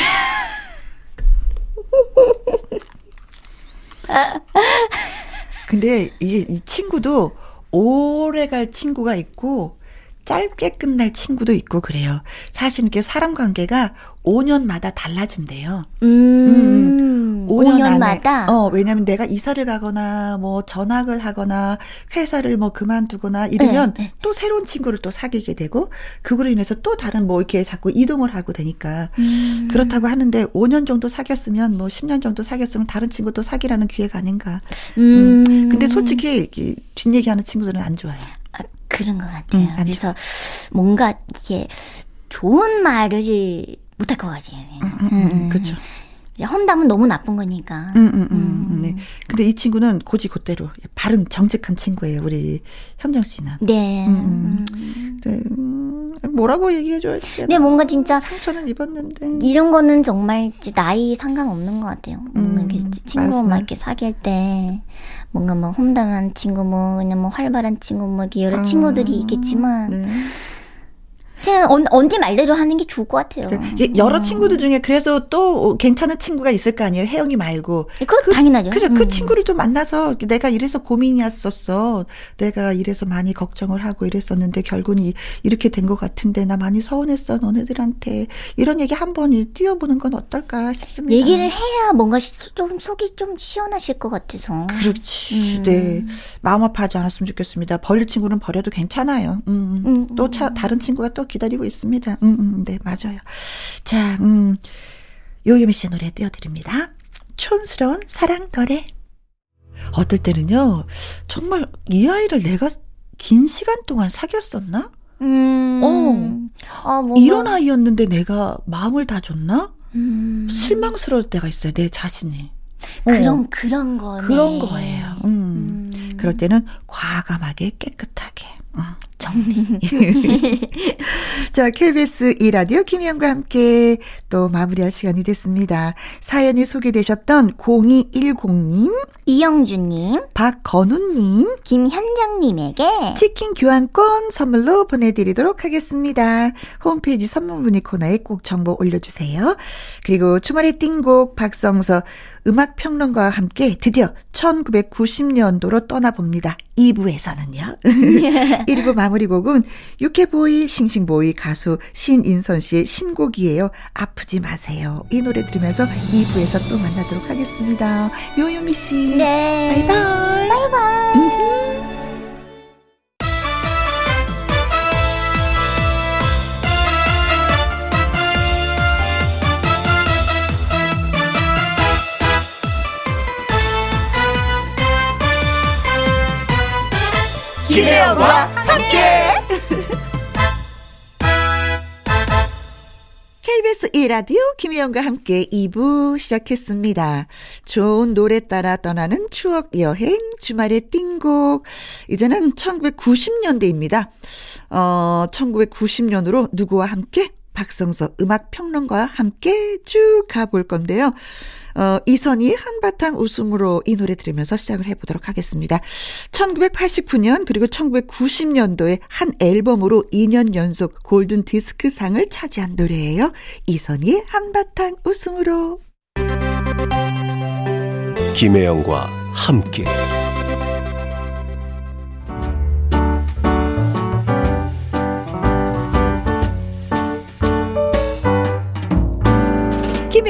S1: 근데 이게 이 친구도 오래 갈 친구가 있고 짧게 끝날 친구도 있고 그래요. 사실 이렇게 사람 관계가 5년마다 달라진대요. 음. 음. 5년 5년 마다? 안에. 어, 왜냐면 내가 이사를 가거나 뭐 전학을 하거나 회사를 뭐 그만두거나 이러면 네, 네. 또 새로운 친구를 또 사귀게 되고 그거로 인해서 또 다른 뭐 이렇게 자꾸 이동을 하고 되니까 음. 그렇다고 하는데 5년 정도 사귀었으면 뭐 10년 정도 사귀었으면 다른 친구도 사귀라는 기회가 아닌가. 음. 음. 근데 솔직히 뒷얘기하는 친구들은 안 좋아요.
S3: 그런 것 같아요. 음, 그래서 뭔가 이게 좋은 말을 못할 것 같아요.
S1: 음, 음, 음, 그렇죠.
S3: 험담은 너무 나쁜 거니까.
S1: 음, 음, 음, 음. 네. 근데 이 친구는 고지 곧대로 바른 정직한 친구예요. 우리 현정 씨는.
S3: 네. 음,
S1: 네. 뭐라고 얘기해줘야지.
S3: 네, 뭔가 진짜
S1: 상처는 입었는데
S3: 이런 거는 정말 나이 상관없는 것 같아요. 뭔가 이렇게 친구 막 이렇게 사귈 때 뭔가 뭐 험담한 친구 뭐 그냥 뭐 활발한 친구 뭐 이렇게 여러 아, 친구들이 있겠지만. 네. 그냥 언, 언제 말대로 하는 게 좋을 것 같아요.
S1: 여러 음. 친구들 중에 그래서 또 괜찮은 친구가 있을 거 아니에요. 혜영이 말고.
S3: 그건 그, 당연하죠.
S1: 그래, 그 음. 그 친구를 좀 만나서 내가 이래서 고민이었었어. 내가 이래서 많이 걱정을 하고 이랬었는데 결국은 이렇게 된 것 같은데 나 많이 서운했어. 너네들한테. 이런 얘기 한번 띄워보는 건 어떨까 싶습니다.
S3: 얘기를 해야 뭔가 좀 속이 좀 시원하실 것 같아서.
S1: 그렇지. 음. 네. 마음 아파하지 않았으면 좋겠습니다. 버릴 친구는 버려도 괜찮아요. 음. 음. 또 차, 다른 친구가 또 기다리고 있습니다. 음, 음, 네, 맞아요. 자, 음, 요요미 씨 노래 띄워드립니다. 촌스러운 사랑 노래. 어떨 때는요, 정말 이 아이를 내가 긴 시간 동안 사귀었었나? 음, 어, 아, 이런 아이였는데 내가 마음을 다 줬나? 음. 실망스러울 때가 있어요, 내 자신이.
S3: 그런, 어. 그런 거
S1: 그런 거예요. 음. 음. 그럴 때는 과감하게 깨끗하게. 음. 정리. 자, KBS 이라디오 김희영과 함께 또 마무리할 시간이 됐습니다. 사연이 소개되셨던 0210님,
S3: 이영주님,
S1: 박건우님,
S3: 김현정님에게
S1: 치킨 교환권 선물로 보내드리도록 하겠습니다. 홈페이지 선물 문의 코너에 꼭 정보 올려주세요. 그리고 주말의 띵곡 박성서 음악 평론가와 함께 드디어 1990년도로 떠나봅니다. 2부에서는요. 1부 마무리 곡은 유캐보이 싱싱보이 가수 신인선 씨의 신곡이에요. 아프지 마세요. 이 노래 들으면서 2부에서 또 만나도록 하겠습니다. 요요미 씨.
S3: 네.
S1: 바이바이.
S3: 바이바이.
S4: 김혜영과 함께.
S1: KBS 1라디오 김혜영과 함께 2부 시작했습니다. 좋은 노래 따라 떠나는 추억 여행 주말의 띵곡. 이제는 1990년대입니다. 어, 1990년으로 누구와 함께? 박성석 음악 평론가와 함께 쭉 가볼 건데요. 어, 이선희 한바탕 웃음으로 이 노래 들으면서 시작을 해보도록 하겠습니다. 1989년 그리고 1990년도에 한 앨범으로 2년 연속 골든 디스크 상을 차지한 노래예요. 이선희의 한바탕 웃음으로.
S2: 김혜영과 함께.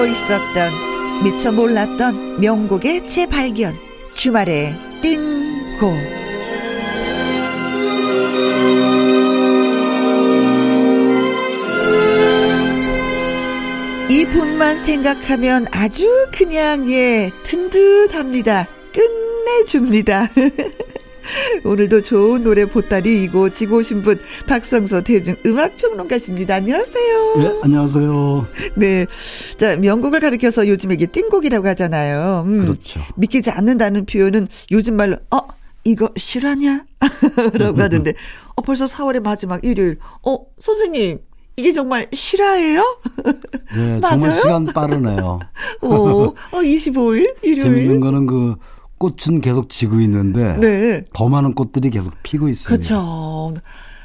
S1: 잊고 있었던 미처 몰랐던 명곡의 재발견. 주말의 띵곡. 이 분만 생각하면 아주 그냥 예 든든합니다. 끝내줍니다 오늘도 좋은 노래 보따리 이고 지고 오신 분 박성서 대중 음악평론가십니다. 안녕하세요.
S4: 네, 안녕하세요.
S1: 네. 자, 명곡을 가리켜서 요즘에 이게 띵곡이라고 하잖아요. 음,
S4: 그렇죠.
S1: 믿기지 않는다는 표현은 요즘 말로 어, 이거 실화냐? 라고 하던데. 어, 벌써 4월의 마지막 일요일. 어, 선생님. 이게 정말 실화예요?
S4: 네,
S1: 맞아요?
S4: 정말 시간 빠르네요.
S1: 오, 어, 25일 일요일.
S4: 재밌는 거는 그 꽃은 계속 지고 있는데
S1: 네.
S4: 더 많은 꽃들이 계속 피고 있어요.
S1: 그렇죠.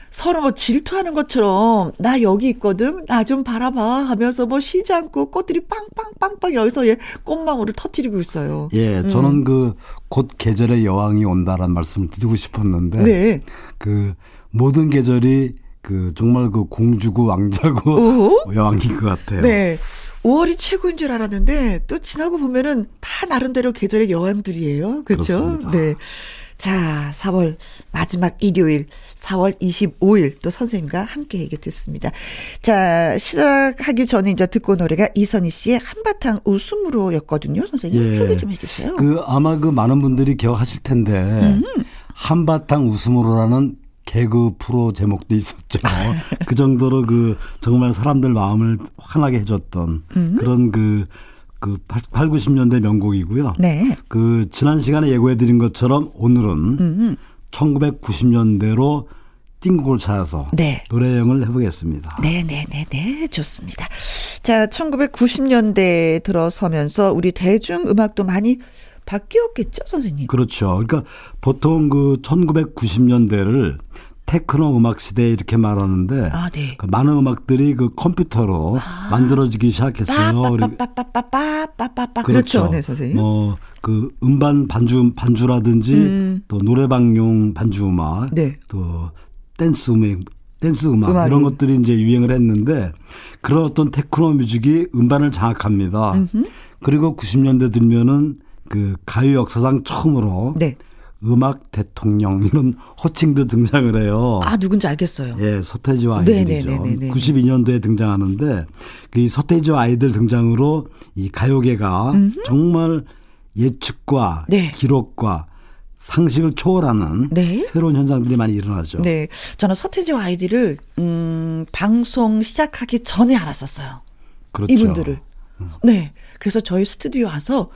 S1: 서로 뭐 질투하는 것처럼 나 여기 있거든 나 좀 바라봐 하면서 뭐 쉬지 않고 꽃들이 빵빵빵빵 여기서 예 꽃망울을 터트리고 있어요.
S4: 예,
S1: 음.
S4: 저는 그 곧 계절의 여왕이 온다라는 말씀을 드리고 싶었는데
S1: 네.
S4: 그 모든 계절이 그 정말 그 공주고 왕자고
S1: 오?
S4: 여왕인 것 같아요.
S1: 네. 5월이 최고인 줄 알았는데 또 지나고 보면은 다 나름대로 계절의 여왕들이에요. 그렇죠?
S4: 그렇습니다.
S1: 네. 자, 4월 마지막 일요일 4월 25일 또 선생님과 함께 얘기 듣습니다. 자, 시작하기 전에 이제 듣고 노래가 이선희 씨의 한바탕 웃음으로였거든요. 선생님
S4: 예.
S1: 소개 좀 해주세요.
S4: 그 아마 그 많은 분들이 기억하실 텐데
S1: 음.
S4: 한바탕 웃음으로라는 개그 프로 제목도 있었죠. 그 정도로 그 정말 사람들 마음을 환하게 해줬던
S1: 음.
S4: 그런 그, 그 8, 90년대 명곡이고요.
S1: 네.
S4: 그 지난 시간에 예고해드린 것처럼 오늘은
S1: 음.
S4: 1990년대로 띵곡을 찾아서
S1: 네.
S4: 노래 여행을 해보겠습니다.
S1: 네네네네 좋습니다. 자 1990년대 들어서면서 우리 대중 음악도 많이 바뀌었겠죠 선생님?
S4: 그렇죠. 그러니까 보통 그 1990년대를 테크노 음악 시대 이렇게 말하는데
S1: 아 네.
S4: 그 많은 음악들이 그 컴퓨터로 만들어지기 시작했어요.
S1: 빠빠빠빠빠빠빠빠 그렇죠, 네 선생님.
S4: 뭐그 음반 반주 반주라든지
S1: 음.
S4: 또 노래방용 반주 음악
S1: 네.
S4: 또 댄스 음악, 댄스 음악
S1: 음악이.
S4: 이런 것들이 이제 유행을 했는데 그런 어떤 테크노 뮤직이 음반을 장악합니다. 그리고 90년대 들면은 그 가요 역사상 처음으로
S1: 네.
S4: 음악 대통령 이런 호칭도 등장을 해요.
S1: 아, 누군지 알겠어요.
S4: 예, 서태지와
S1: 네,
S4: 아이들이죠.
S1: 네, 네, 네, 네.
S4: 92년도에 등장하는데 그 서태지와 아이들 등장으로 이 가요계가 정말 예측과
S1: 네.
S4: 기록과 상식을 초월하는
S1: 네.
S4: 새로운 현상들이 많이 일어나죠.
S1: 네. 저는 서태지와 아이들을, 음, 방송 시작하기 전에 알았었어요.
S4: 그렇죠.
S1: 이분들을. 네. 그래서 저희 스튜디오 와서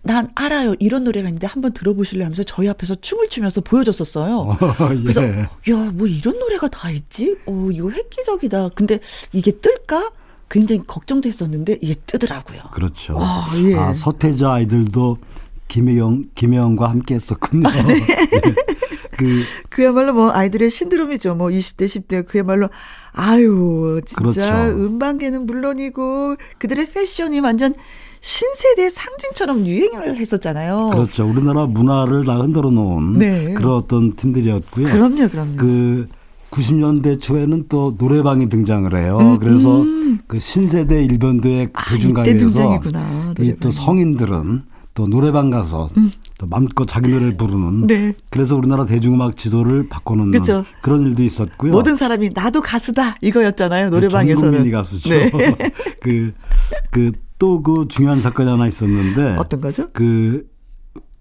S1: 난 알아요. 이런 노래가 있는데 한번 들어보실래 하면서 저희 앞에서 춤을 추면서 보여줬었어요.
S4: 예.
S1: 그래서 야, 뭐 이런 노래가 다 있지? 어, 이거 획기적이다. 근데 이게 뜰까? 굉장히 걱정도 했었는데 이게 뜨더라고요.
S4: 그렇죠.
S1: 아, 예.
S4: 아, 서태지 아이들도 김혜영, 김혜영과 함께 했었군요. 네. 그,
S1: 그야말로 뭐 아이들의 신드롬이죠. 뭐 20대, 10대 그야말로 아유, 진짜
S4: 그렇죠.
S1: 음반계는 물론이고 그들의 패션이 완전 신세대 상징처럼 유행을 했었잖아요.
S4: 그렇죠. 우리나라 문화를 다 흔들어 놓은
S1: 네.
S4: 그런 어떤 팀들이었고요.
S1: 그럼요, 그럼요.
S4: 그 90년대 초에는 또 노래방이 등장을 해요.
S1: 음,
S4: 그래서 그 신세대 일변도의
S1: 아, 이 노래방이.
S4: 또 성인들은 또 노래방 가서 또 마음껏 자기 노래를 부르는
S1: 네.
S4: 그래서 우리나라 대중음악 지도를 바꿔놓는
S1: 그죠.
S4: 그런 일도 있었고요.
S1: 모든 사람이 나도 가수다 이거였잖아요. 노래방에서는.
S4: 전 국민이 가수죠.
S1: 네.
S4: 그 그 또 그 중요한 사건이 하나 있었는데
S1: 어떤 거죠?
S4: 그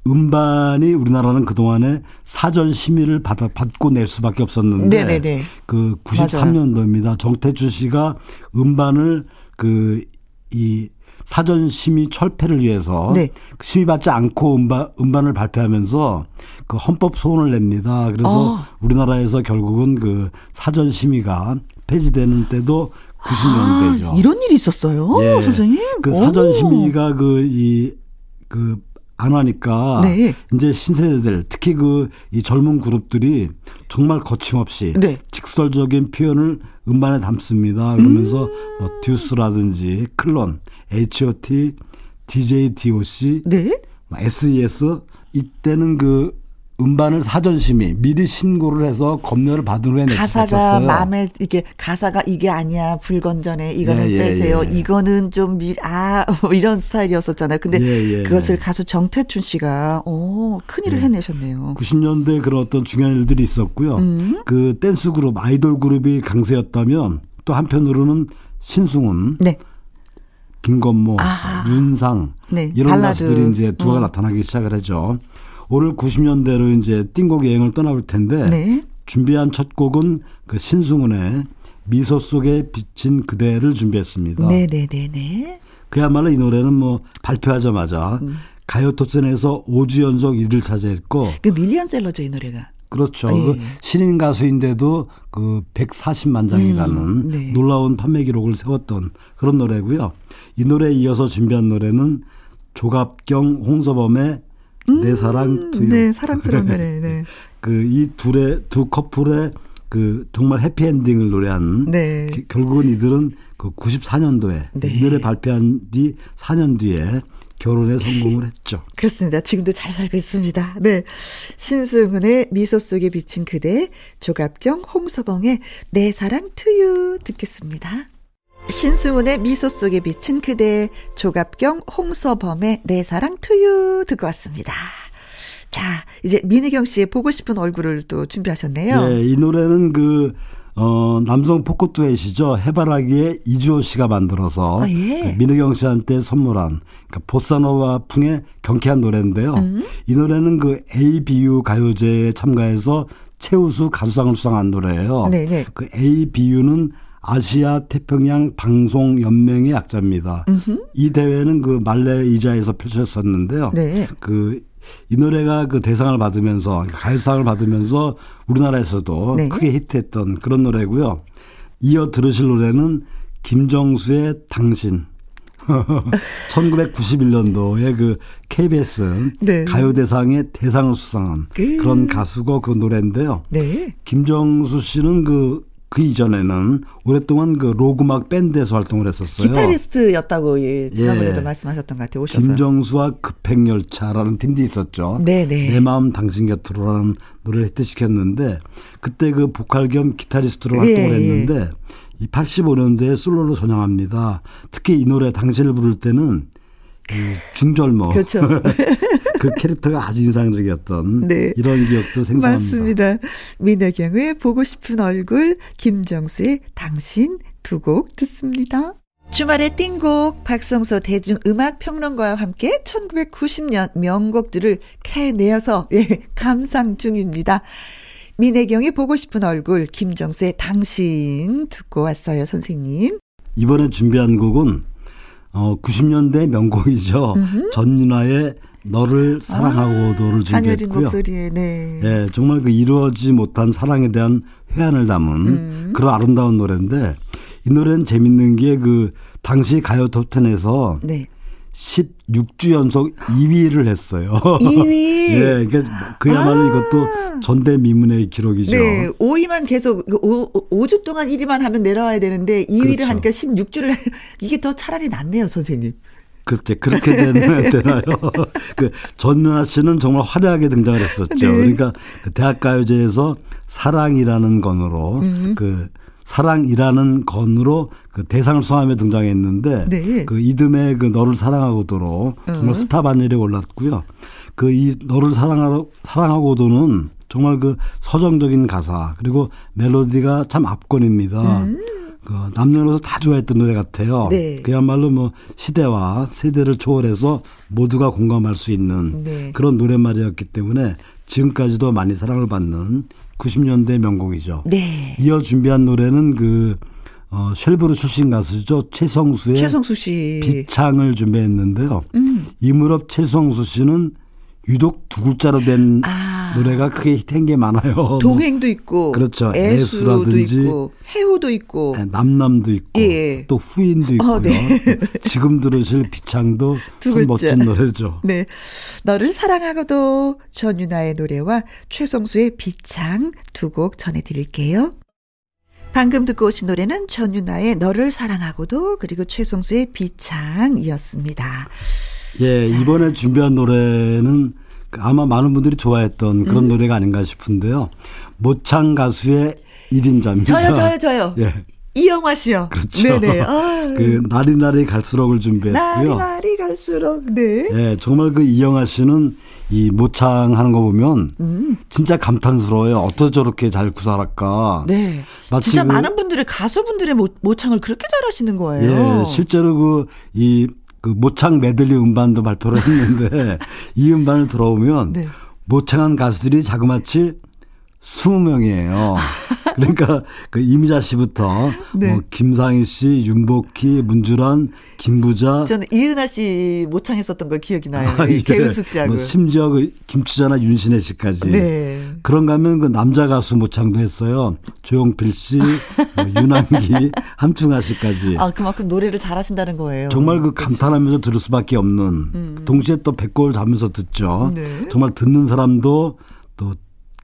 S4: 음반이 우리나라는 그동안에 사전 심의를 받아, 받고 낼 수밖에 없었는데
S1: 네네네.
S4: 그 93년도입니다. 정태춘 씨가 음반을 그 이 사전 심의 철폐를 위해서
S1: 네.
S4: 심의받지 않고 음반, 음반을 발표하면서 그 헌법 소원을 냅니다. 그래서
S1: 어.
S4: 우리나라에서 결국은 그 사전 심의가 폐지되는 때도 90년대죠.
S1: 아, 이런 일이 있었어요,
S4: 예.
S1: 선생님.
S4: 그 사전
S1: 오.
S4: 심의가 그이그안 하니까
S1: 네.
S4: 이제 신세대들 특히 그 이 젊은 그룹들이 정말 거침없이
S1: 네.
S4: 직설적인 표현을 음반에 담습니다. 그러면서 뭐 듀스라든지 클론, H.O.T, DJ D.O.C,
S1: 네.
S4: 뭐 SES 이때는 그 음반을 사전 심의 미리 신고를 해서 검열을 받은 후에
S1: 가사가. 마음에 이게 가사가 이게 아니야 불건전해 이거는
S4: 예, 예,
S1: 빼세요
S4: 예.
S1: 이거는 좀아 뭐 이런 스타일이었었잖아요. 근데
S4: 예, 예.
S1: 그것을 가수 정태춘 씨가 오 큰일을 해내셨네요.
S4: 90년대 그런 어떤 중요한 일들이 있었고요.
S1: 음.
S4: 그 댄스 그룹 아이돌 그룹이 강세였다면 또 한편으로는 신승훈,
S1: 네,
S4: 김건모,
S1: 아.
S4: 윤상
S1: 네,
S4: 이런
S1: 발라드.
S4: 가수들이 이제 두가
S1: 어.
S4: 나타나기 시작을 하죠. 오늘 90년대로 이제 띵곡 여행을 떠나볼 텐데
S1: 네.
S4: 준비한 첫 곡은 그 신승훈의 미소 속에 비친 그대를 준비했습니다.
S1: 네, 네, 네, 네.
S4: 그야말로 이 노래는 뭐 발표하자마자
S1: 음.
S4: 가요 톱텐에서 5주 연속 1위를 차지했고
S1: 그 밀리언셀러죠 이 노래가.
S4: 그렇죠.
S1: 예.
S4: 그 신인 가수인데도 그 140만 장이라는
S1: 음, 네.
S4: 놀라운 판매 기록을 세웠던 그런 노래고요. 이 노래에 이어서 준비한 노래는 조갑경 홍서범의 내 사랑 투유.
S1: 네, 사랑스러운 노래. 네.
S4: 그 이 둘의 두 커플의 그 정말 해피엔딩을 노래한
S1: 네.
S4: 기- 결국은 이들은 그 94년도에
S1: 네.
S4: 이 노래 발표한 뒤 4년 뒤에 결혼에 성공을 했죠.
S1: 그렇습니다. 지금도 잘 살고 있습니다. 네. 신승훈의 미소 속에 비친 그대, 조갑경, 홍서봉의 내 사랑 투유 듣겠습니다. 신승훈의 미소 속에 비친 그대, 조갑경, 홍서범의 내 사랑 투유 듣고 왔습니다. 자, 이제 민혜경 씨의 보고 싶은 얼굴을 또 준비하셨네요.
S4: 예, 이 노래는 그, 어, 남성 포크 듀엣이죠. 해바라기의 이주호 씨가 만들어서
S1: 아, 예.
S4: 그 민혜경 씨한테 선물한 그러니까 보사노바 풍의 경쾌한 노래인데요.
S1: 음.
S4: 이 노래는 그 ABU 가요제에 참가해서 최우수 가수상을 수상한 노래예요.
S1: 네네.
S4: 그 ABU는 아시아 태평양 방송 연맹의 약자입니다. 이 대회는 그 말레 이자에서 펼쳐졌었는데요.
S1: 네.
S4: 그이 노래가 그 대상을 받으면서 가요상을 받으면서 우리나라에서도
S1: 네.
S4: 크게 히트했던 그런 노래고요. 이어 들으실 노래는 김정수의 당신. 1991년도에 그 KBS
S1: 네.
S4: 가요대상의 대상을 수상한
S1: 그-
S4: 그런 가수고 그 노래인데요.
S1: 네.
S4: 김정수 씨는 그 그 이전에는 오랫동안 그 로그막 밴드에서 활동을 했었어요.
S1: 기타리스트였다고 예, 지난번에도 예. 말씀하셨던 것 같아요. 오셔서.
S4: 김정수와 급행열차라는 팀도 있었죠.
S1: 네네.
S4: 내 마음 당신 곁으로라는 노래를 히트시켰는데 그때 그 보컬 겸 기타리스트로 활동을 예, 예. 했는데 이 85년대에 솔로로 전향합니다. 특히 이 노래 당신을 부를 때는 그 중절모.
S1: 그렇죠.
S4: 그 캐릭터가 아주 인상적이었던 네. 이런 기억도 생생합니다.
S1: 맞습니다. 민혜경의 보고 싶은 얼굴, 김정수의 당신 두 곡 듣습니다. 주말의 띵곡 박성서 대중음악 평론가와 함께 1990년 명곡들을 캐내어서 예, 감상 중입니다. 민혜경의 보고 싶은 얼굴, 김정수의 당신 듣고 왔어요, 선생님.
S4: 이번에 준비한 곡은 어 90년대 명곡이죠. 음흠. 전윤아의 너를 사랑하고도를 아, 준비했고요.
S1: 목소리에 네.
S4: 예, 정말 그 이루어지지 못한 사랑에 대한 회한을 담은 음. 그런 아름다운 노래인데 이 노래는 재밌는 게 그 당시 가요 톱텐에서 네. 16주 연속 2위를 했어요.
S1: 2위.
S4: 예, 그러니까 그야말로 아. 이것도 전대미문의 기록이죠.
S1: 네, 5위만 계속 5, 5주 동안 1위만 하면 내려와야 되는데 2위를 그렇죠. 하니까 16주를 이게 더 차라리 낫네요, 선생님.
S4: 글쎄 그렇게 되나요? 그 전윤아 씨는 정말 화려하게 등장을 했었죠. 네. 그러니까 그 대학가요제에서 사랑이라는 건으로 음. 그 사랑이라는 건으로 그 대상을 수상하며 등장했는데 네. 그 이듬해 그 너를 사랑하고도로 정말 어. 스타 반열에 올랐고요. 그 이 너를 사랑하고 사랑하고도는 정말 그 서정적인 가사 그리고 멜로디가 참 압권입니다. 음. 그 남녀노소 다 좋아했던 노래 같아요. 네. 그야말로 뭐 시대와 세대를 초월해서 모두가 공감할 수 있는 네. 그런 노랫말이었기 때문에 지금까지도 많이 사랑을 받는 90년대 명곡이죠.
S1: 네.
S4: 이어 준비한 노래는 그 어, 쉘브르 출신 가수죠. 최성수의
S1: 최성수 씨.
S4: 비창을 준비했는데요. 음. 이무럽 최성수 씨는 유독 두 글자로 된 아. 노래가 크게 히트한 게 많아요.
S1: 동행도 있고,
S4: 그렇죠. 애수라든지
S1: 있고, 해우도 있고,
S4: 네, 남남도 있고, 예. 또 후인도 있고요. 어, 네. 지금 들으실 비창도 참 멋진 노래죠.
S1: 네, 너를 사랑하고도 전윤아의 노래와 최성수의 비창 두 곡 전해드릴게요. 방금 듣고 오신 노래는 전윤아의 너를 사랑하고도 그리고 최성수의 비창이었습니다.
S4: 예, 자. 이번에 준비한 노래는 아마 많은 분들이 좋아했던 그런 음. 노래가 아닌가 싶은데요. 모창 가수의 1인자입니다.
S1: 저요, 저요, 저요. 예. 이영화 씨요.
S4: 그렇죠. 네네. 아. 그 날이 날이 갈수록을 준비했고요.
S1: 날이 날이 갈수록. 네.
S4: 네, 정말 그 이영화 씨는 이 모창하는 거 보면 음. 진짜 감탄스러워요. 어떻게 저렇게 잘 구사할까.
S1: 네. 진짜 그 많은 분들의 가수분들의 모, 모창을 그렇게 잘하시는 거예요.
S4: 예, 실제로 그 이 그 모창 메들리 음반도 발표를 했는데 이 음반을 들어오면 네. 모창한 가수들이 자그마치 20명이에요. 그러니까 그 이미자 씨부터 네. 뭐 김상희 씨, 윤복희, 문주란, 김부자.
S1: 저는 이은하 씨 모창했었던 거 기억이 나요. 아, 개은숙 씨하고. 뭐
S4: 심지어 그 김추자나 윤신혜 씨까지. 네. 그런가 하면 그 남자 가수 모창도 했어요. 조용필 씨, 뭐 윤한기, 함충아 씨까지.
S1: 아 그만큼 노래를 잘하신다는 거예요.
S4: 정말 그 그렇죠. 감탄하면서 들을 수밖에 없는. 음. 동시에 또 배꼽을 잡으면서 듣죠. 네. 정말 듣는 사람도 또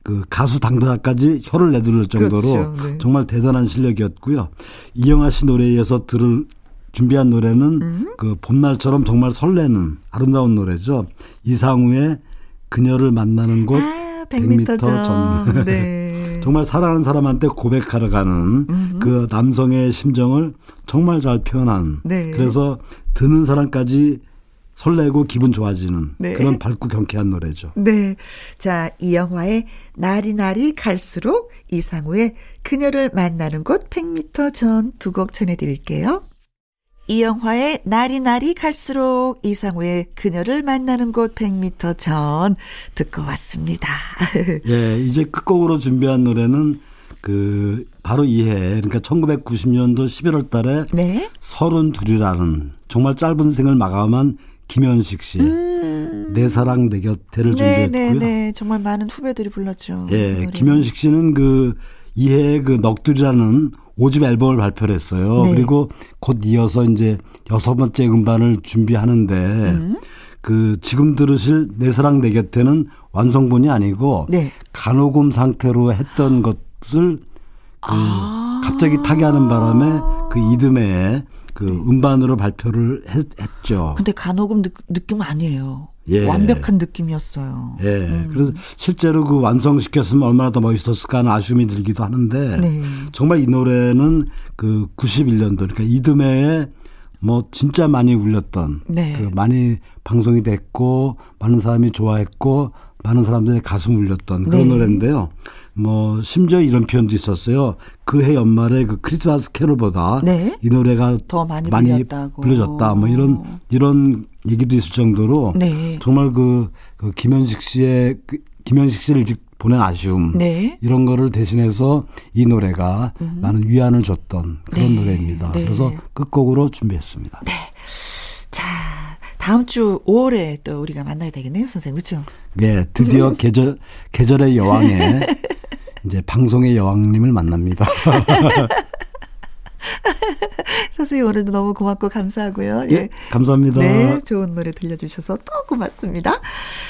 S4: 그 가수 당사자까지 혀를 내두를 정도로 그렇죠. 네. 정말 대단한 실력이었고요. 이영아 씨 노래에 이어서 들을 준비한 노래는 음. 그 봄날처럼 정말 설레는 아름다운 노래죠. 이상우의 그녀를 만나는 곳 아, 100m, 100m 전. 네. 정말 사랑하는 사람한테 고백하러 가는 음흠. 그 남성의 심정을 정말 잘 표현한. 네. 그래서 듣는 사람까지 설레고 기분 좋아지는 네. 그런 밝고 경쾌한 노래죠.
S1: 네. 자, 이 영화의 날이 날이 갈수록 이상우의 그녀를 만나는 곳 100m 전 두 곡 전해드릴게요. 이 영화의 날이 날이 갈수록 이상우의 그녀를 만나는 곳 100m 전 듣고 왔습니다.
S4: 예, 이제 끝곡으로 준비한 노래는 그 바로 이해 그러니까 1990년도 11월 달에 네? 32이라는 정말 짧은 생을 마감한 김현식 씨. 음. 내 사랑 내 곁에를 네, 준비했고요. 네, 네,
S1: 정말 많은 후배들이 불렀죠.
S4: 예, 김현식 씨는 그 이해 그 넋두리라는 5집 앨범을 발표를 했어요. 네. 그리고 곧 이어서 이제 여섯 번째 음반을 준비하는데 음. 그 지금 들으실 내 사랑 내 곁에는 완성본이 아니고 네. 간호금 상태로 했던 것을 그 아. 갑자기 타게 하는 바람에 그 이듬해에 그 음반으로 발표를 했, 죠
S1: 근데 간호금 느, 낌 아니에요. 예. 완벽한 느낌이었어요.
S4: 예. 음. 그래서 실제로 그 완성시켰으면 얼마나 더 멋있었을까 하는 아쉬움이 들기도 하는데 네. 정말 이 노래는 그 91년도 그러니까 이듬해에 뭐 진짜 많이 울렸던 네. 그 많이 방송이 됐고 많은 사람이 좋아했고 많은 사람들의 가슴 울렸던 그런 네. 노래인데요. 뭐 심지어 이런 표현도 있었어요. 그 해 연말에 그 크리스마스 캐롤보다 네? 이 노래가 더 많이, 많이 불려졌다. 뭐 이런 이런 얘기도 있을 정도로 네. 정말 그, 그 김현식 씨의 그 김현식 씨를 보낸 아쉬움 네. 이런 거를 대신해서 이 노래가 음. 많은 위안을 줬던 그런 네. 노래입니다. 네. 그래서 끝곡으로 준비했습니다.
S1: 네. 자, 다음 주 5월에 또 우리가 만나야 되겠네요, 선생님. 그렇죠?
S4: 네, 드디어 계절 계절의 여왕에 이제 방송의 여왕님을 만납니다.
S1: 선생님 오늘도 너무 고맙고 감사하고요.
S4: 예, 예. 감사합니다.
S1: 네, 좋은 노래 들려주셔서 또 고맙습니다.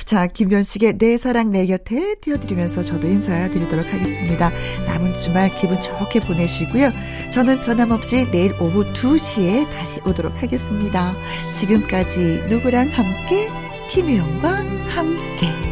S1: 자, 김변식의 내 사랑 내 곁에 띄워드리면서 저도 인사드리도록 하겠습니다. 남은 주말 기분 좋게 보내시고요. 저는 변함없이 내일 오후 2시에 다시 오도록 하겠습니다. 지금까지 누구랑 함께 김혜영과 함께